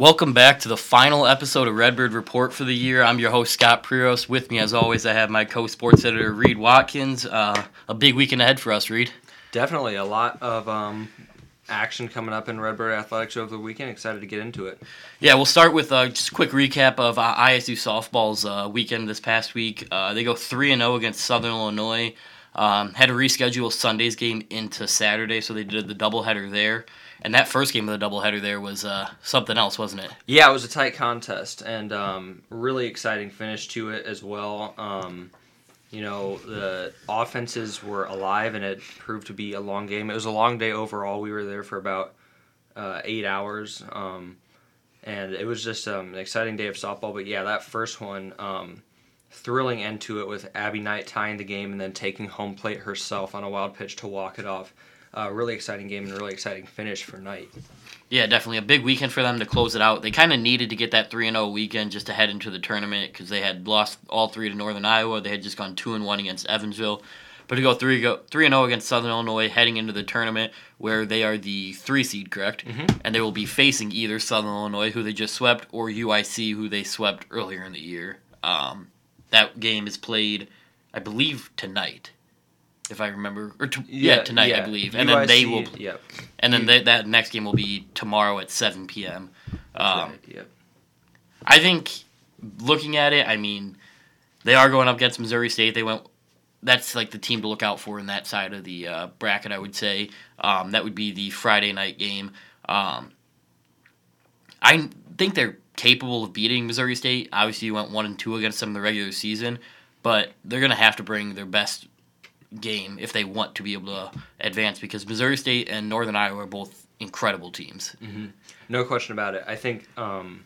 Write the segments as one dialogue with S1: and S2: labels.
S1: Welcome back to the final episode of Redbird Report for the year. I'm your host, Scott Prios. With me, as always, I have my co sports editor, Reed Watkins. Uh, a big weekend ahead for us, Reed.
S2: Definitely a lot of um, action coming up in Redbird Athletics over the weekend. Excited to get into it.
S1: Yeah, we'll start with uh, just a quick recap of uh, ISU softball's uh, weekend this past week. Uh, they go 3 0 against Southern Illinois. Um, had to reschedule Sunday's game into Saturday, so they did the doubleheader there. And that first game of the doubleheader there was uh, something else, wasn't it?
S2: Yeah, it was a tight contest and um, really exciting finish to it as well. Um, you know, the offenses were alive and it proved to be a long game. It was a long day overall. We were there for about uh, eight hours. Um, and it was just um, an exciting day of softball. But yeah, that first one, um, thrilling end to it with Abby Knight tying the game and then taking home plate herself on a wild pitch to walk it off uh, really exciting game and a really exciting finish for Knight.
S1: Yeah, definitely a big weekend for them to close it out. They kind of needed to get that three and zero oh weekend just to head into the tournament because they had lost all three to Northern Iowa. They had just gone two and one against Evansville, but to go three go three and zero oh against Southern Illinois, heading into the tournament where they are the three seed, correct? Mm-hmm. And they will be facing either Southern Illinois, who they just swept, or UIC, who they swept earlier in the year. Um, that game is played, I believe, tonight if I remember, or to, yeah, yeah, tonight yeah. I believe, and UIC, then they will, yep. and then they, that next game will be tomorrow at seven p.m. Um, right, yep. I think looking at it, I mean, they are going up against Missouri State. They went. That's like the team to look out for in that side of the uh, bracket. I would say um, that would be the Friday night game. Um, I think they're capable of beating Missouri State. Obviously, you went one and two against them in the regular season, but they're going to have to bring their best game if they want to be able to advance because Missouri State and Northern Iowa are both incredible teams.
S2: Mm-hmm. No question about it. I think um,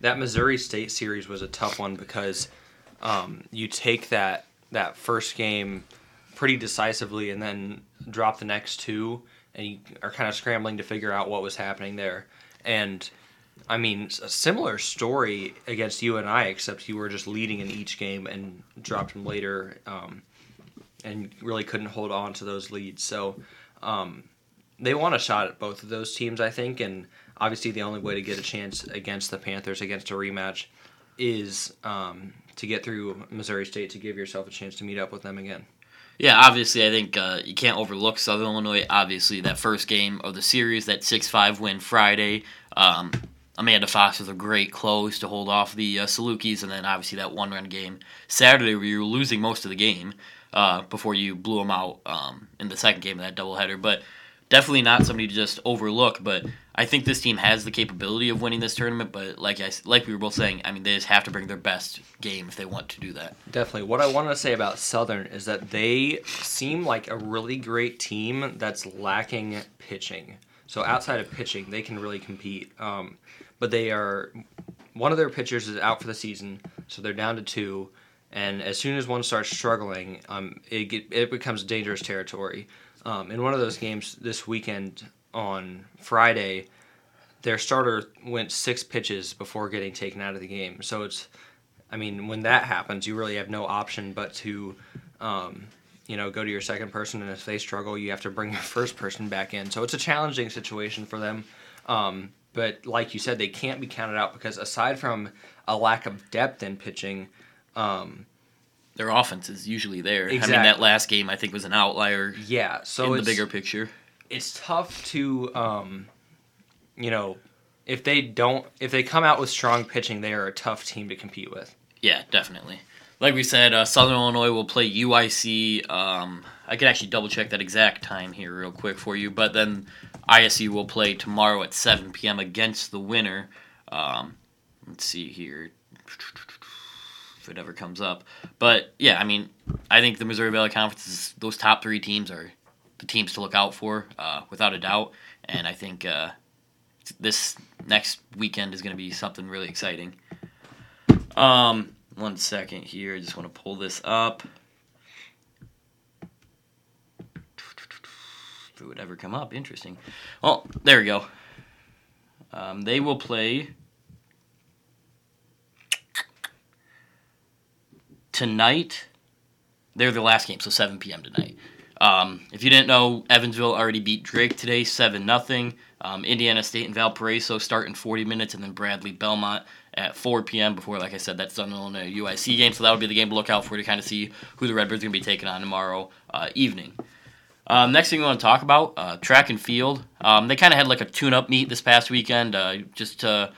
S2: that Missouri State series was a tough one because um, you take that that first game pretty decisively and then drop the next two and you are kind of scrambling to figure out what was happening there. And I mean, a similar story against UNI, except you were just leading in each game and dropped them later. Um, and really couldn't hold on to those leads. So um, they want a shot at both of those teams, I think, and obviously the only way to get a chance against the Panthers against a rematch is um, to get through Missouri State to give yourself a chance to meet up with them again.
S1: Yeah, obviously, I think uh, you can't overlook Southern Illinois. Obviously, that first game of the series, that 6 5 win Friday. Um, Amanda Fox with a great close to hold off the uh, Salukis, and then obviously that one run game Saturday where you were losing most of the game uh, before you blew them out um, in the second game of that doubleheader. But definitely not somebody to just overlook. But I think this team has the capability of winning this tournament. But like I, like we were both saying, I mean, they just have to bring their best game if they want to do that.
S2: Definitely. What I want to say about Southern is that they seem like a really great team that's lacking pitching. So outside of pitching, they can really compete. Um, but they are one of their pitchers is out for the season, so they're down to two and as soon as one starts struggling, um, it get, it becomes dangerous territory. Um, in one of those games this weekend on Friday, their starter went six pitches before getting taken out of the game. So it's, I mean, when that happens, you really have no option but to, um, you know, go to your second person, and if they struggle, you have to bring your first person back in. So it's a challenging situation for them. Um, but like you said, they can't be counted out because aside from a lack of depth in pitching, um,
S1: their offense is usually there. Exactly. I mean, that last game I think was an outlier.
S2: Yeah, so
S1: in the bigger picture,
S2: it's tough to, um, you know, if they don't, if they come out with strong pitching, they are a tough team to compete with.
S1: Yeah, definitely. Like we said, uh, Southern Illinois will play UIC. Um, I could actually double check that exact time here real quick for you, but then ISU will play tomorrow at 7 p.m. against the winner. Um, let's see here if it ever comes up. But yeah, I mean, I think the Missouri Valley Conference is, those top three teams are the teams to look out for, uh, without a doubt. And I think uh, this next weekend is going to be something really exciting. Um, one second here, I just want to pull this up. If it would ever come up, interesting. Well, there we go. Um, they will play tonight. They're the last game, so 7 p.m. tonight. Um, if you didn't know, Evansville already beat Drake today, seven nothing. Um, Indiana State and Valparaiso start in 40 minutes, and then Bradley Belmont at 4 p.m. Before, like I said, that's done Southern a UIC game. So that would be the game to look out for to kind of see who the Redbirds are going to be taking on tomorrow uh, evening. Um, next thing we want to talk about uh, track and field. Um, they kind of had like a tune-up meet this past weekend, uh, just to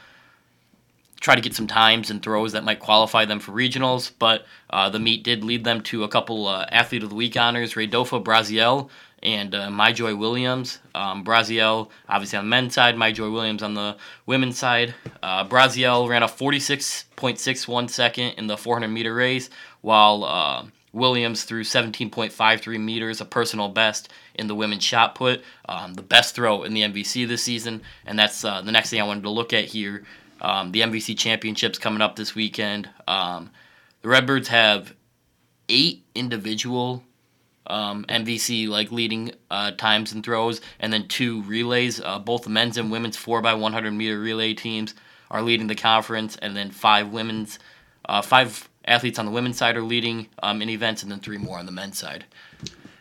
S1: try to get some times and throws that might qualify them for regionals. But uh, the meet did lead them to a couple uh, athlete of the week honors: Radolfo Braziel and uh, MyJoy Williams. Um, Braziel, obviously on the men's side, MyJoy Williams on the women's side. Uh, Braziel ran a 46.61 second in the 400 meter race, while uh, Williams threw 17.53 meters, a personal best in the women's shot put, um, the best throw in the MVC this season. And that's uh, the next thing I wanted to look at here. Um, the MVC championships coming up this weekend. Um, the Redbirds have eight individual um, MVC like leading uh, times and throws, and then two relays. Uh, both the men's and women's 4x100 meter relay teams are leading the conference, and then five women's, uh, five athletes on the women's side are leading um, in events, and then three more on the men's side.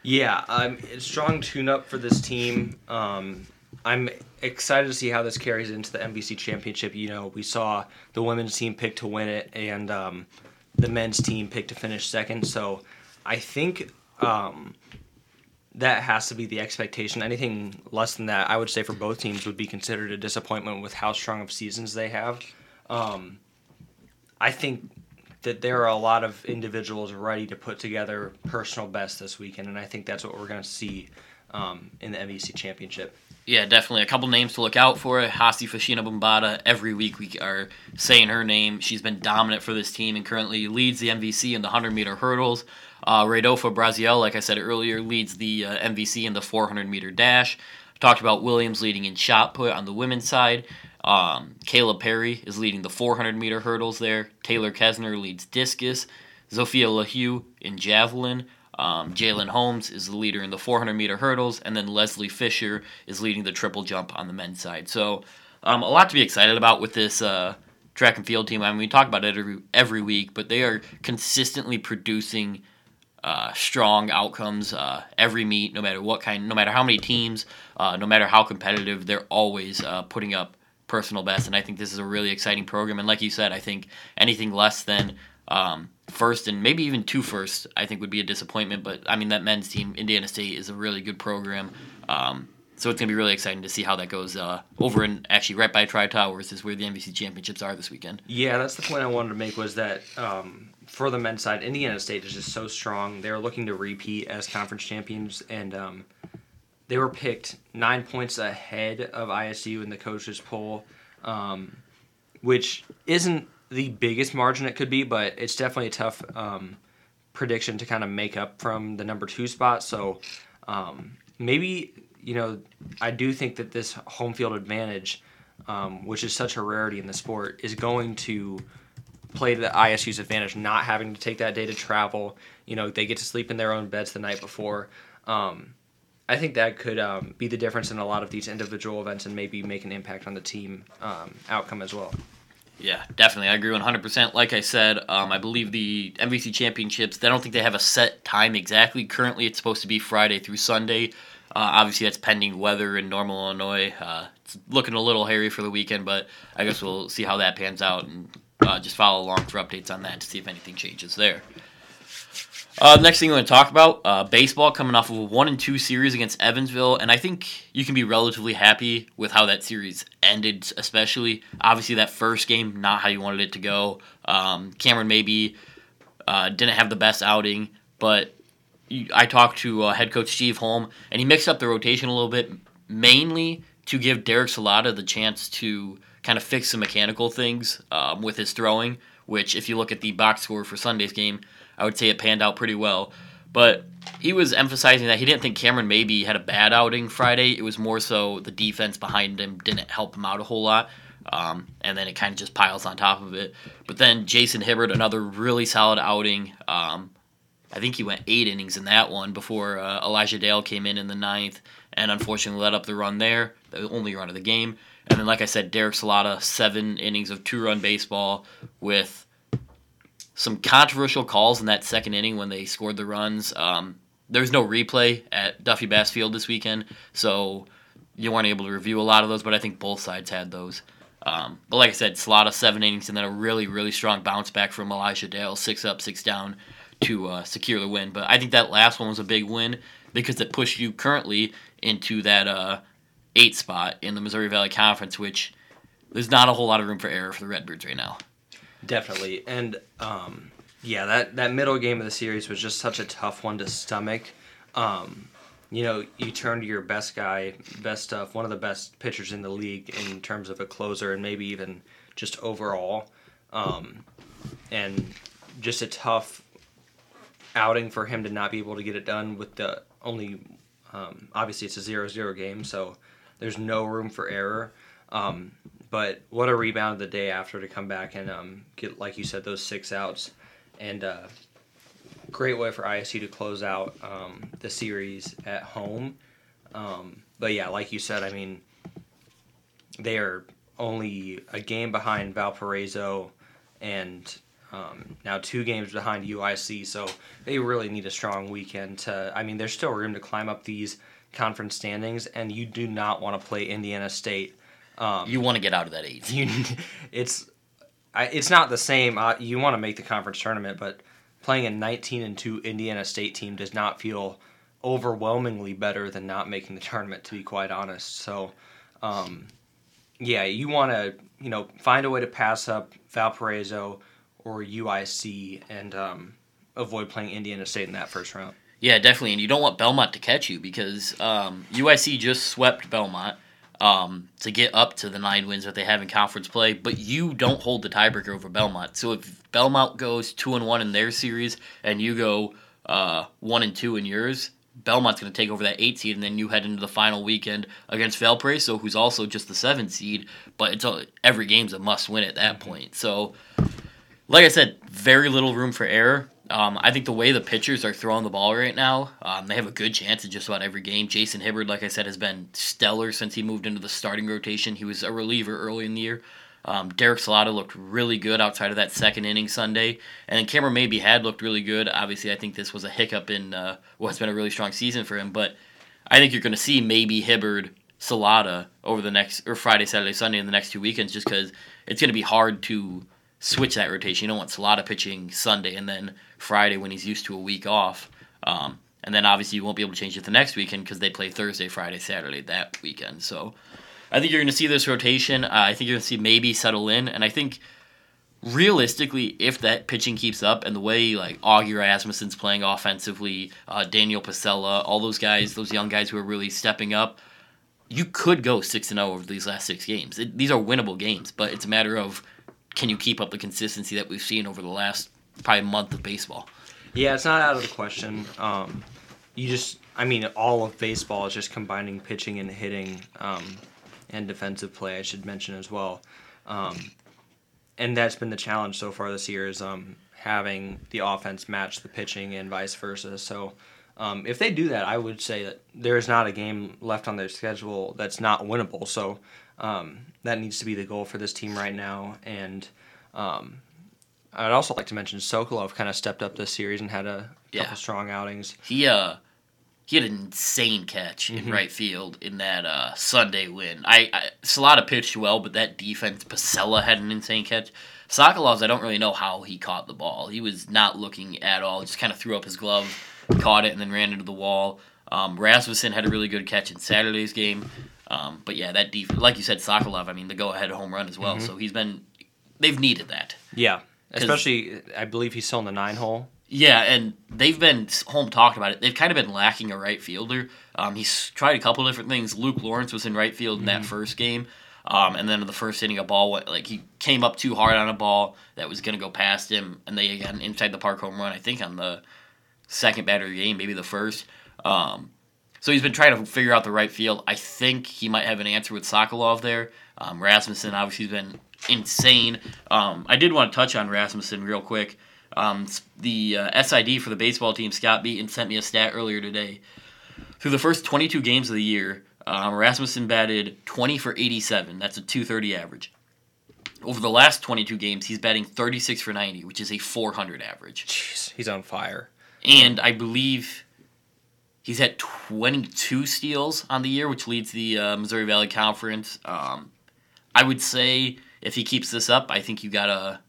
S2: Yeah, um, strong tune-up for this team. Um, I'm excited to see how this carries into the MVC championship. You know, we saw the women's team pick to win it, and um, the men's team pick to finish second. So I think um, that has to be the expectation. Anything less than that, I would say for both teams would be considered a disappointment with how strong of seasons they have. Um, I think that there are a lot of individuals ready to put together personal best this weekend, and I think that's what we're going to see um, in the MVC championship.
S1: Yeah, definitely. A couple names to look out for. Hasi Fashina Bombada. Every week we are saying her name. She's been dominant for this team and currently leads the MVC in the 100 meter hurdles. Uh, Braziel, like I said earlier, leads the uh, MVC in the 400 meter dash. Talked about Williams leading in shot put on the women's side. Um, Kayla Perry is leading the 400 meter hurdles there. Taylor Kesner leads discus. Zofia LaHue in javelin. Um, Jalen Holmes is the leader in the 400 meter hurdles, and then Leslie Fisher is leading the triple jump on the men's side. So, um, a lot to be excited about with this uh, track and field team. I mean, we talk about it every, every week, but they are consistently producing uh, strong outcomes uh, every meet, no matter what kind, no matter how many teams, uh, no matter how competitive, they're always uh, putting up personal best. And I think this is a really exciting program. And like you said, I think anything less than um, first and maybe even two first, I think would be a disappointment. But I mean, that men's team, Indiana State, is a really good program. Um, so it's gonna be really exciting to see how that goes uh, over in actually right by Tri Towers is where the MVC championships are this weekend.
S2: Yeah, that's the point I wanted to make was that um, for the men's side, Indiana State is just so strong. They're looking to repeat as conference champions, and um, they were picked nine points ahead of ISU in the coaches poll, um, which isn't the biggest margin it could be, but it's definitely a tough um, prediction to kind of make up from the number two spot. So um, maybe you know I do think that this home field advantage, um, which is such a rarity in the sport, is going to play the ISU's advantage, not having to take that day to travel. You know, they get to sleep in their own beds the night before. Um, I think that could um, be the difference in a lot of these individual events and maybe make an impact on the team um, outcome as well.
S1: Yeah, definitely. I agree 100%. Like I said, um, I believe the MVC championships, they don't think they have a set time exactly. Currently, it's supposed to be Friday through Sunday. Uh, obviously, that's pending weather in Normal Illinois. Uh, it's looking a little hairy for the weekend, but I guess we'll see how that pans out and uh, just follow along for updates on that to see if anything changes there. Uh, next thing we're going to talk about uh, baseball coming off of a one and two series against Evansville, and I think you can be relatively happy with how that series ended. Especially, obviously, that first game not how you wanted it to go. Um, Cameron maybe uh, didn't have the best outing, but you, I talked to uh, head coach Steve Holm, and he mixed up the rotation a little bit, mainly to give Derek Salata the chance to kind of fix some mechanical things um, with his throwing. Which, if you look at the box score for Sunday's game, I would say it panned out pretty well. But he was emphasizing that he didn't think Cameron maybe had a bad outing Friday. It was more so the defense behind him didn't help him out a whole lot. Um, and then it kind of just piles on top of it. But then Jason Hibbert, another really solid outing. Um, I think he went eight innings in that one before uh, Elijah Dale came in in the ninth and unfortunately let up the run there, the only run of the game. And then, like I said, Derek Salata, seven innings of two run baseball with some controversial calls in that second inning when they scored the runs. Um, there's no replay at Duffy Bass Field this weekend, so you weren't able to review a lot of those, but I think both sides had those. Um, but like I said, Salata seven innings and then a really really strong bounce back from Elijah Dale, six up, six down to uh, secure the win. But I think that last one was a big win because it pushed you currently into that uh, eight spot in the Missouri Valley Conference, which there's not a whole lot of room for error for the Redbirds right now.
S2: Definitely, and um, yeah, that that middle game of the series was just such a tough one to stomach. Um, you know, you turn to your best guy, best stuff, one of the best pitchers in the league in terms of a closer and maybe even just overall, um, and just a tough outing for him to not be able to get it done with the only. Um, obviously, it's a zero-zero game, so there's no room for error. Um, but what a rebound the day after to come back and um, get, like you said, those six outs, and uh, great way for ISU to close out um, the series at home. Um, but yeah, like you said, I mean, they are only a game behind Valparaiso, and um, now two games behind UIC. So they really need a strong weekend. To I mean, there's still room to climb up these conference standings, and you do not want to play Indiana State.
S1: Um, you want to get out of that eight.
S2: You, it's I, it's not the same. Uh, you want to make the conference tournament, but playing a 19 and two Indiana State team does not feel overwhelmingly better than not making the tournament. To be quite honest, so um, yeah, you want to you know find a way to pass up Valparaiso or UIC and um, avoid playing Indiana State in that first round.
S1: Yeah, definitely, and you don't want Belmont to catch you because um, UIC just swept Belmont um, to get up to the nine wins that they have in conference play, but you don't hold the tiebreaker over Belmont. So if Belmont goes two and one in their series and you go uh, one and two in yours, Belmont's going to take over that eight seed, and then you head into the final weekend against Valparaiso, who's also just the seven seed. But it's a, every game's a must win at that point. So, like I said, very little room for error. Um, I think the way the pitchers are throwing the ball right now, um, they have a good chance in just about every game. Jason Hibbard, like I said, has been stellar since he moved into the starting rotation. He was a reliever early in the year. Um, Derek Salata looked really good outside of that second inning Sunday, and then Cameron Maybe had looked really good. Obviously, I think this was a hiccup in uh, what's been a really strong season for him, but I think you're going to see maybe Hibbard, Salata over the next or Friday, Saturday, Sunday in the next two weekends, just because it's going to be hard to switch that rotation. You don't want Salata pitching Sunday and then Friday when he's used to a week off. Um, and then obviously you won't be able to change it the next weekend because they play Thursday, Friday, Saturday that weekend. So I think you're going to see this rotation. Uh, I think you're going to see maybe settle in, and I think realistically, if that pitching keeps up and the way like Augie Rasmussen's playing offensively, uh, Daniel Pasella, all those guys, those young guys who are really stepping up, you could go six and zero oh over these last six games. It, these are winnable games, but it's a matter of can you keep up the consistency that we've seen over the last probably month of baseball.
S2: Yeah, it's not out of the question. Um, you just, I mean, all of baseball is just combining pitching and hitting um, and defensive play. I should mention as well, um, and that's been the challenge so far this year is um, having the offense match the pitching and vice versa. So. Um, if they do that, I would say that there is not a game left on their schedule that's not winnable. So um, that needs to be the goal for this team right now. And um, I'd also like to mention Sokolov kind of stepped up this series and had a yeah. couple strong outings.
S1: He uh he had an insane catch mm-hmm. in right field in that uh, Sunday win. I, I Salata pitched well, but that defense, Pasella had an insane catch. Sokolov's, I don't really know how he caught the ball. He was not looking at all. Just kind of threw up his glove, caught it, and then ran into the wall. Um, Rasmussen had a really good catch in Saturday's game. Um, but yeah, that defense, like you said, Sokolov, I mean, the go-ahead Holm run as well. Mm-hmm. So he's been, they've needed that.
S2: Yeah. Especially, I believe he's still in the nine hole.
S1: Yeah, and they've been home talked about it. They've kind of been lacking a right fielder. Um, he's tried a couple different things. Luke Lawrence was in right field in mm-hmm. that first game, um, and then in the first inning, a ball went like he came up too hard on a ball that was going to go past him, and they got an inside the park home run. I think on the second batter of the game, maybe the first. Um, so he's been trying to figure out the right field. I think he might have an answer with Sokolov there. Um, Rasmussen obviously has been insane. Um, I did want to touch on Rasmussen real quick. Um, the uh, SID for the baseball team, Scott Beaton, sent me a stat earlier today. Through the first 22 games of the year, um, Rasmussen batted 20 for 87. That's a 230 average. Over the last 22 games, he's batting 36 for 90, which is a 400 average.
S2: Jeez, he's on fire.
S1: And I believe He's at 22 steals on the year, which leads the uh, Missouri Valley Conference. Um, I would say if he keeps this up, I think you got a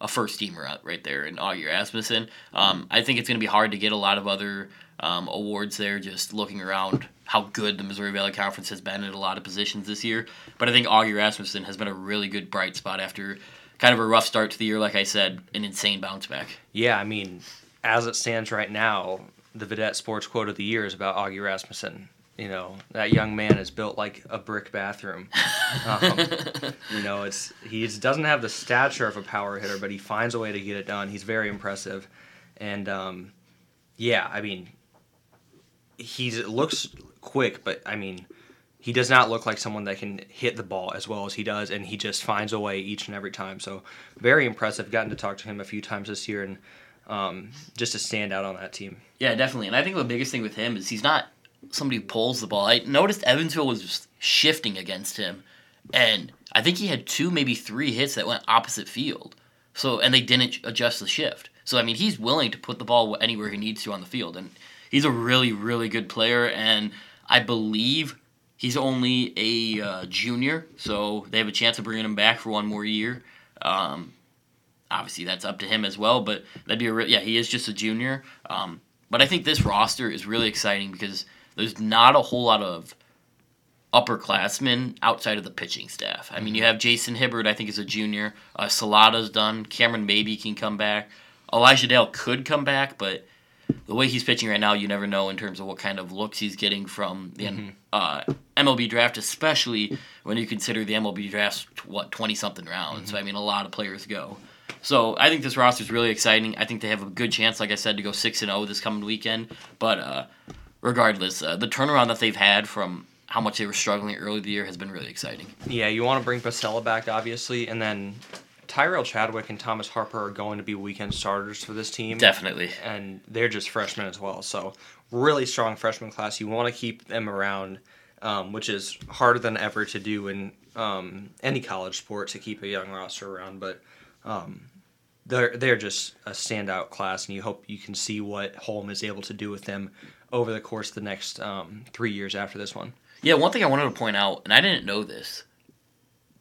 S1: a first teamer out right there in Augie Rasmussen. Um, I think it's going to be hard to get a lot of other um, awards there. Just looking around how good the Missouri Valley Conference has been at a lot of positions this year, but I think Augie Rasmussen has been a really good bright spot after kind of a rough start to the year. Like I said, an insane bounce back.
S2: Yeah, I mean, as it stands right now, the Vidette Sports Quote of the Year is about Augie Rasmussen. You know, that young man is built like a brick bathroom. Um, you know, it's he doesn't have the stature of a power hitter, but he finds a way to get it done. He's very impressive, and um, yeah, I mean, he looks quick, but I mean, he does not look like someone that can hit the ball as well as he does, and he just finds a way each and every time. So very impressive. Gotten to talk to him a few times this year, and um, just to stand out on that team.
S1: Yeah, definitely. And I think the biggest thing with him is he's not somebody who pulls the ball. I noticed Evansville was just shifting against him, and I think he had two, maybe three hits that went opposite field. So and they didn't adjust the shift. So I mean, he's willing to put the ball anywhere he needs to on the field, and he's a really, really good player. And I believe he's only a uh, junior, so they have a chance of bringing him back for one more year. Um, obviously, that's up to him as well. But that'd be a re- yeah, he is just a junior. Um, but I think this roster is really exciting because there's not a whole lot of upperclassmen outside of the pitching staff. I mean, you have Jason Hibbert, I think, is a junior. Uh, Salata's done. Cameron maybe can come back. Elijah Dale could come back, but the way he's pitching right now, you never know in terms of what kind of looks he's getting from the mm-hmm. uh, MLB draft, especially when you consider the MLB draft's what twenty something rounds. Mm-hmm. So I mean, a lot of players go. So I think this roster is really exciting. I think they have a good chance, like I said, to go six and zero this coming weekend. But uh, regardless, uh, the turnaround that they've had from how much they were struggling early the year has been really exciting.
S2: Yeah, you want to bring Pasella back, obviously, and then Tyrell Chadwick and Thomas Harper are going to be weekend starters for this team.
S1: Definitely.
S2: And they're just freshmen as well. So, really strong freshman class. You want to keep them around, um, which is harder than ever to do in um, any college sport to keep a young roster around. But um, they're, they're just a standout class, and you hope you can see what Holm is able to do with them over the course of the next um, three years after this one.
S1: Yeah, one thing I wanted to point out, and I didn't know this.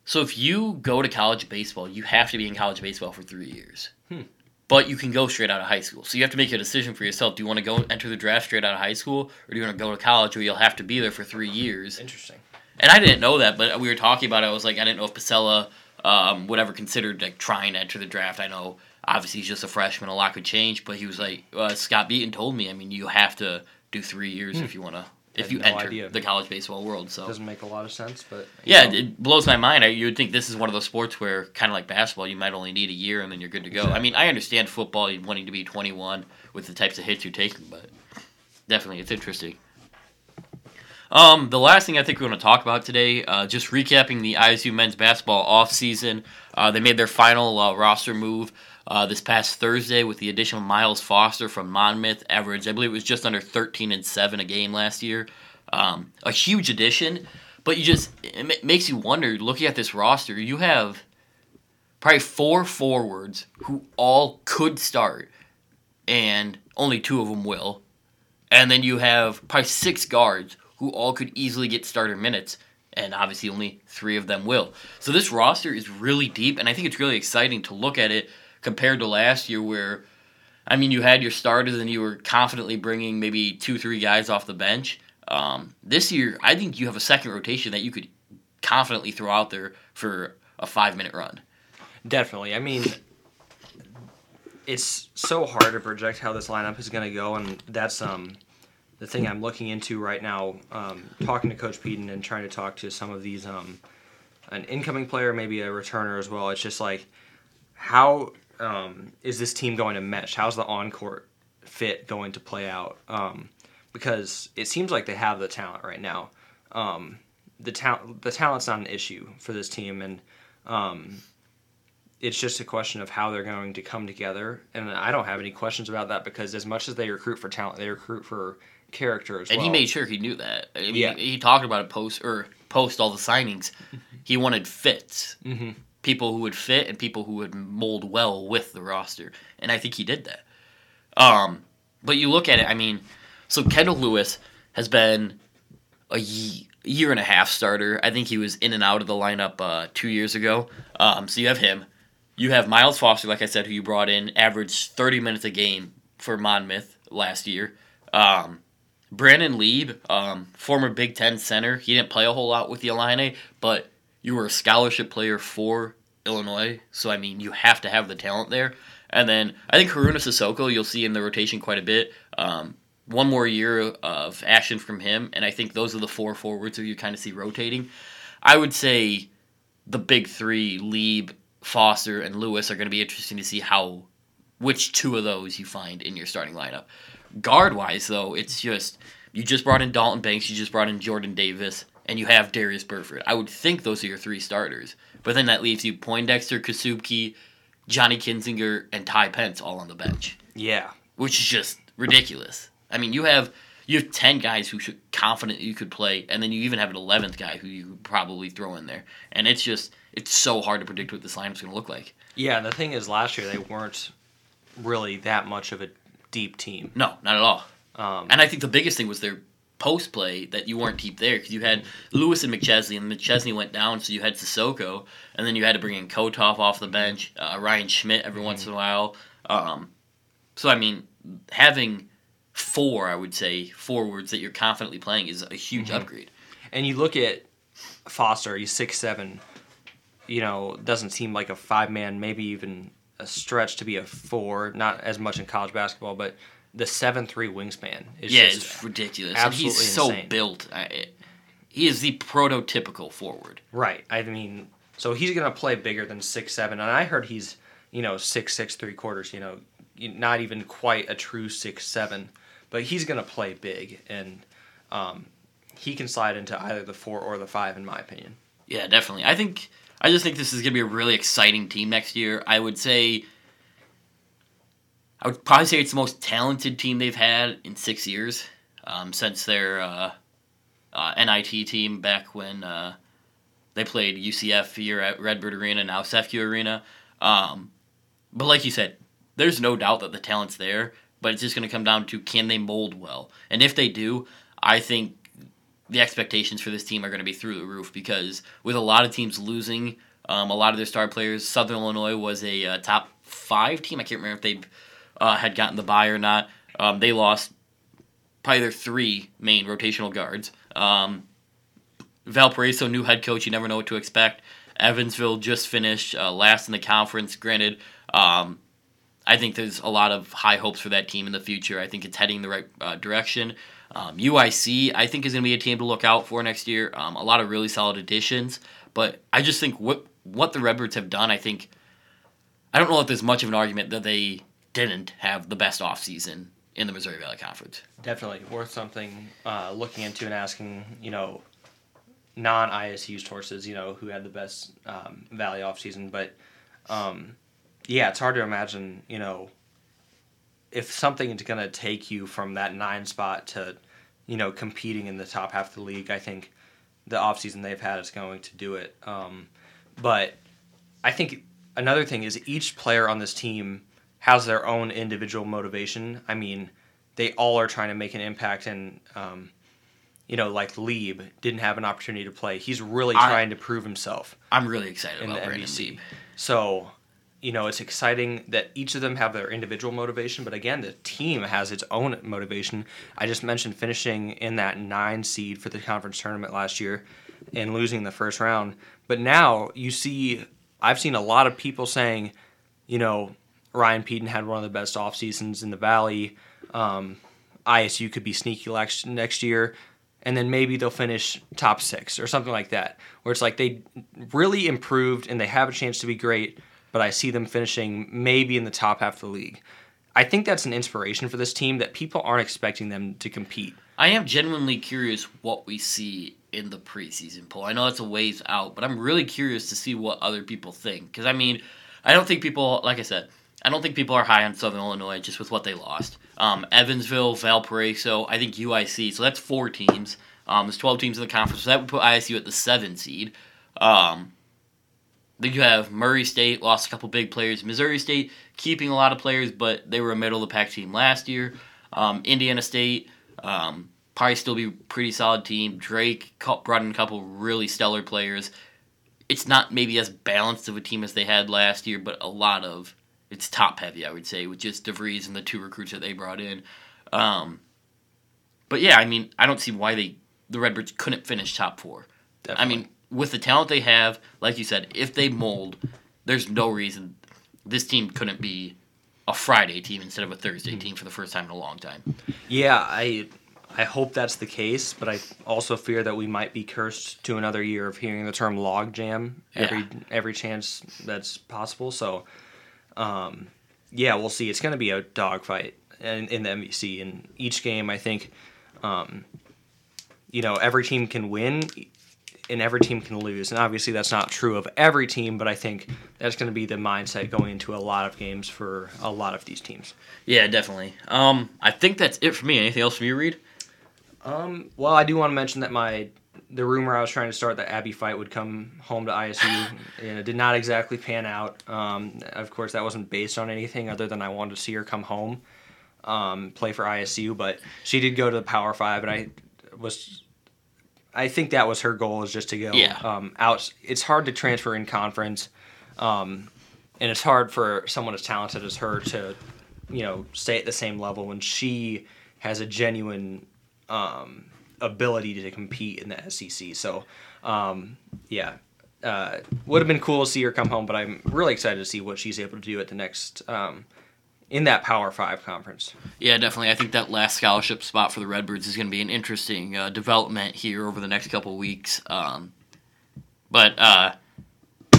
S1: So if you go to college baseball, you have to be in college baseball for three years. Hmm. But you can go straight out of high school. So you have to make a decision for yourself. Do you want to go enter the draft straight out of high school, or do you want to go to college where you'll have to be there for three years?
S2: Interesting.
S1: And I didn't know that, but we were talking about it. I was like, I didn't know if Pasella um, would ever considered like trying to enter the draft. I know obviously he's just a freshman, a lot could change, but he was like, uh, Scott Beaton told me. I mean, you have to do three years hmm. if you want to if you no enter idea. the college baseball world. So
S2: doesn't make a lot of sense, but
S1: yeah, know. it blows my mind. I, you would think this is one of those sports where, kind of like basketball, you might only need a year and then you're good to go. Exactly. I mean, I understand football wanting to be 21 with the types of hits you're taking, but definitely it's interesting. Um, the last thing I think we're going to talk about today, uh, just recapping the ISU men's basketball offseason. Uh, they made their final uh, roster move uh, this past Thursday with the addition of Miles Foster from Monmouth. Average, I believe it was just under 13 and 7 a game last year. Um, a huge addition, but you just, it makes you wonder looking at this roster, you have probably four forwards who all could start, and only two of them will. And then you have probably six guards who all could easily get starter minutes and obviously only three of them will. So this roster is really deep, and I think it's really exciting to look at it compared to last year where I mean you had your starters and you were confidently bringing maybe two three guys off the bench. Um, this year, I think you have a second rotation that you could confidently throw out there for a five minute run.
S2: Definitely. I mean, it's so hard to project how this lineup is going to go, and that's um, the thing I'm looking into right now. Um, talking to Coach Pedon and trying to talk to some of these, um, an incoming player, maybe a returner as well. It's just like, how um, is this team going to mesh? How's the on court fit going to play out? Um, because it seems like they have the talent right now. Um, the talent, the talent's not an issue for this team, and um, it's just a question of how they're going to come together. And I don't have any questions about that because as much as they recruit for talent, they recruit for character as
S1: and
S2: well.
S1: And he made sure he knew that. I mean, yeah. he, he talked about it post or post all the signings. he wanted fits. Mm-hmm people who would fit and people who would mold well with the roster. And I think he did that. Um, but you look at it, I mean, So Kendall Lewis has been a ye- year and a half starter. I think he was in and out of the lineup uh, two years ago. Um, so you have him. You have Miles Foster, like I said, who you brought in, averaged 30 minutes a game for Monmouth last year. Um, Brandon Lieb, um, former Big Ten center, he didn't play a whole lot with the Illini, but you were a scholarship player for Illinois, so I mean you have to have the talent there. And then I think Haruna Sissoko you'll see in the rotation quite a bit. Um, one more year of action from him, and I think those are the four forwards who you kind of see rotating. I would say the big three, Lieb, Foster, and Lewis, are going to be interesting to see how which two of those you find in your starting lineup. Guard wise, though, it's just you just brought in Dalton Banks, you just brought in Jordan Davis, and you have Darius Burford. I would think those are your three starters, but then that leaves you Poindexter, Kasubke, Johnny Kinzinger, and Ty Pence all on the bench,
S2: Yeah.
S1: which is just ridiculous. I mean, you have you have ten guys who should confident you could play, and then you even have an eleventh guy who you could probably throw in there, and it's just it's so hard to predict what this lineup's going to look like.
S2: Yeah, the thing is, last year they weren't really that much of a deep team.
S1: No, not at all.
S2: Um,
S1: And I think the biggest thing was their post play that you weren't deep there because you had Lewis and McChesney, and McChesney went down, so you had Sissoko, and then you had to bring in Kotov off the bench, uh, Ryan Schmidt every once in a while. Um, so I mean, having four, I would say, forwards that you're confidently playing is a huge upgrade.
S2: and you look at Foster, he's six seven. You know, doesn't seem like a five man, maybe even a stretch to be a four. Not as much in college basketball, but the seven three wingspan is
S1: yeah,
S2: just
S1: it's ridiculous. And he's
S2: absolutely
S1: so built. I, he is the prototypical forward.
S2: Right. I mean, so he's gonna play bigger than six seven, and I heard he's you know six six three quarters. You know, not even quite a true six seven, but he's gonna play big, and um, he can slide into either the four or the five, in my opinion.
S1: Yeah, definitely. I think I just think this is going to be a really exciting team next year. I would say I would probably say it's the most talented team they've had in six years um, since their uh, uh, NIT team back when uh, they played UCF here at Redbird Arena, now CEFCU Arena. Um, but like you said, there's no doubt that the talent's there, but it's just going to come down to can they mold well. And if they do, I think the expectations for this team are going to be through the roof because with a lot of teams losing um, a lot of their star players, Southern Illinois was a uh, top five team. I can't remember if they uh, had gotten the buy or not. Um, they lost probably their three main rotational guards. Um, Valparaiso, new head coach, you never know what to expect. Evansville just finished uh, last in the conference. Granted, um, I think there's a lot of high hopes for that team in the future. I think it's heading the right uh, direction. Um, UIC, I think, is going to be a team to look out for next year. Um, a lot of really solid additions, but I just think what what the Redbirds have done, I think, I don't know if there's much of an argument that they didn't have the best offseason in the Missouri Valley Conference.
S2: Definitely worth something uh, looking into and asking. You know, non ISU sources. You know, who had the best um, Valley off season, but um, yeah, it's hard to imagine. You know, if something is going to take you from that nine spot to, you know, competing in the top half of the league, I think the offseason they've had is going to do it. Um, but I think another thing is each player on this team has their own individual motivation. I mean, they all are trying to make an impact, and um, you know, like Lieb didn't have an opportunity to play. He's really
S1: I-
S2: trying to prove himself
S1: I'm really excited
S2: in the
S1: about Brandon
S2: MVC.
S1: Lieb.
S2: So, you know, it's exciting that each of them have their individual motivation, but again, the team has its own motivation. I just mentioned finishing in that nine seed for the conference tournament last year and losing the first round. But now you see, I've seen a lot of people saying, you know, Ryan Pedon had one of the best off seasons in the Valley. Um, ISU could be sneaky next next year, and then maybe they'll finish top six or something like that. Where it's like they really improved and they have a chance to be great, but I see them finishing maybe in the top half of the league. I think that's an inspiration for this team that people aren't expecting them to compete.
S1: I am genuinely curious what we see in the preseason poll. I know it's a ways out, but I'm really curious to see what other people think. Because, I mean, I don't think people, like I said, I don't think people are high on Southern Illinois just with what they lost. Um, Evansville, Valparaiso, I think UIC. So that's four teams. Um, there's 12 teams in the conference. So that would put ISU at the seven seed. Um, you have Murray State lost a couple big players. Missouri State keeping a lot of players, but they were a middle of the pack team last year. Um, Indiana State Um, probably still be pretty solid team. Drake brought in a couple really stellar players. It's not maybe as balanced of a team as they had last year, but a lot of it's top heavy, I would say, with just DeVries and the two recruits that they brought in. Um, but yeah, I mean, I don't see why they the Redbirds couldn't finish top four. Definitely. I mean, with the talent they have, like you said, if they mold, there's no reason this team couldn't be a Friday team instead of a Thursday mm-hmm. team for the first time in a long time.
S2: Yeah, I I hope that's the case, but I also fear that we might be cursed to another year of hearing the term log jam every yeah. every chance that's possible. So, um, yeah, we'll see. It's going to be a dogfight in, in the MVC, and each game I think, um, you know, every team can win, and every team can lose. And obviously, that's not true of every team, but I think that's going to be the mindset going into a lot of games for a lot of these teams.
S1: Yeah, definitely. Um, I think that's it for me. Anything else from you, Reed?
S2: Um, well, I do want to mention that my the rumor I was trying to start that Abby fight would come home to ISU, and it did not exactly pan out. Um, of course, that wasn't based on anything other than I wanted to see her come home, um, play for ISU. But she did go to the Power Five, and I was, I think that was her goal is just to go
S1: yeah.
S2: um, out. It's hard to transfer in conference, um, and it's hard for someone as talented as her to, you know, stay at the same level when she has a genuine um, ability to compete in the SEC. So, um, yeah, uh, would have been cool to see her come home, but I'm really excited to see what she's able to do at the next um, in that Power Five conference.
S1: Yeah, definitely. I think that last scholarship spot for the Redbirds is going to be an interesting uh, development here over the next couple weeks. Um, but uh,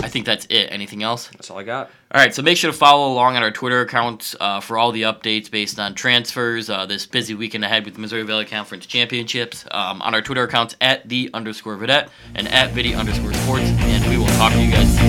S1: I think that's it. Anything else?
S2: That's all I got.
S1: All right, so make sure to follow along on our Twitter accounts uh, for all the updates based on transfers uh, this busy weekend ahead with the Missouri Valley Conference Championships. Um, on our Twitter accounts at the underscore vidette and at viddy underscore sports. And we will talk to you guys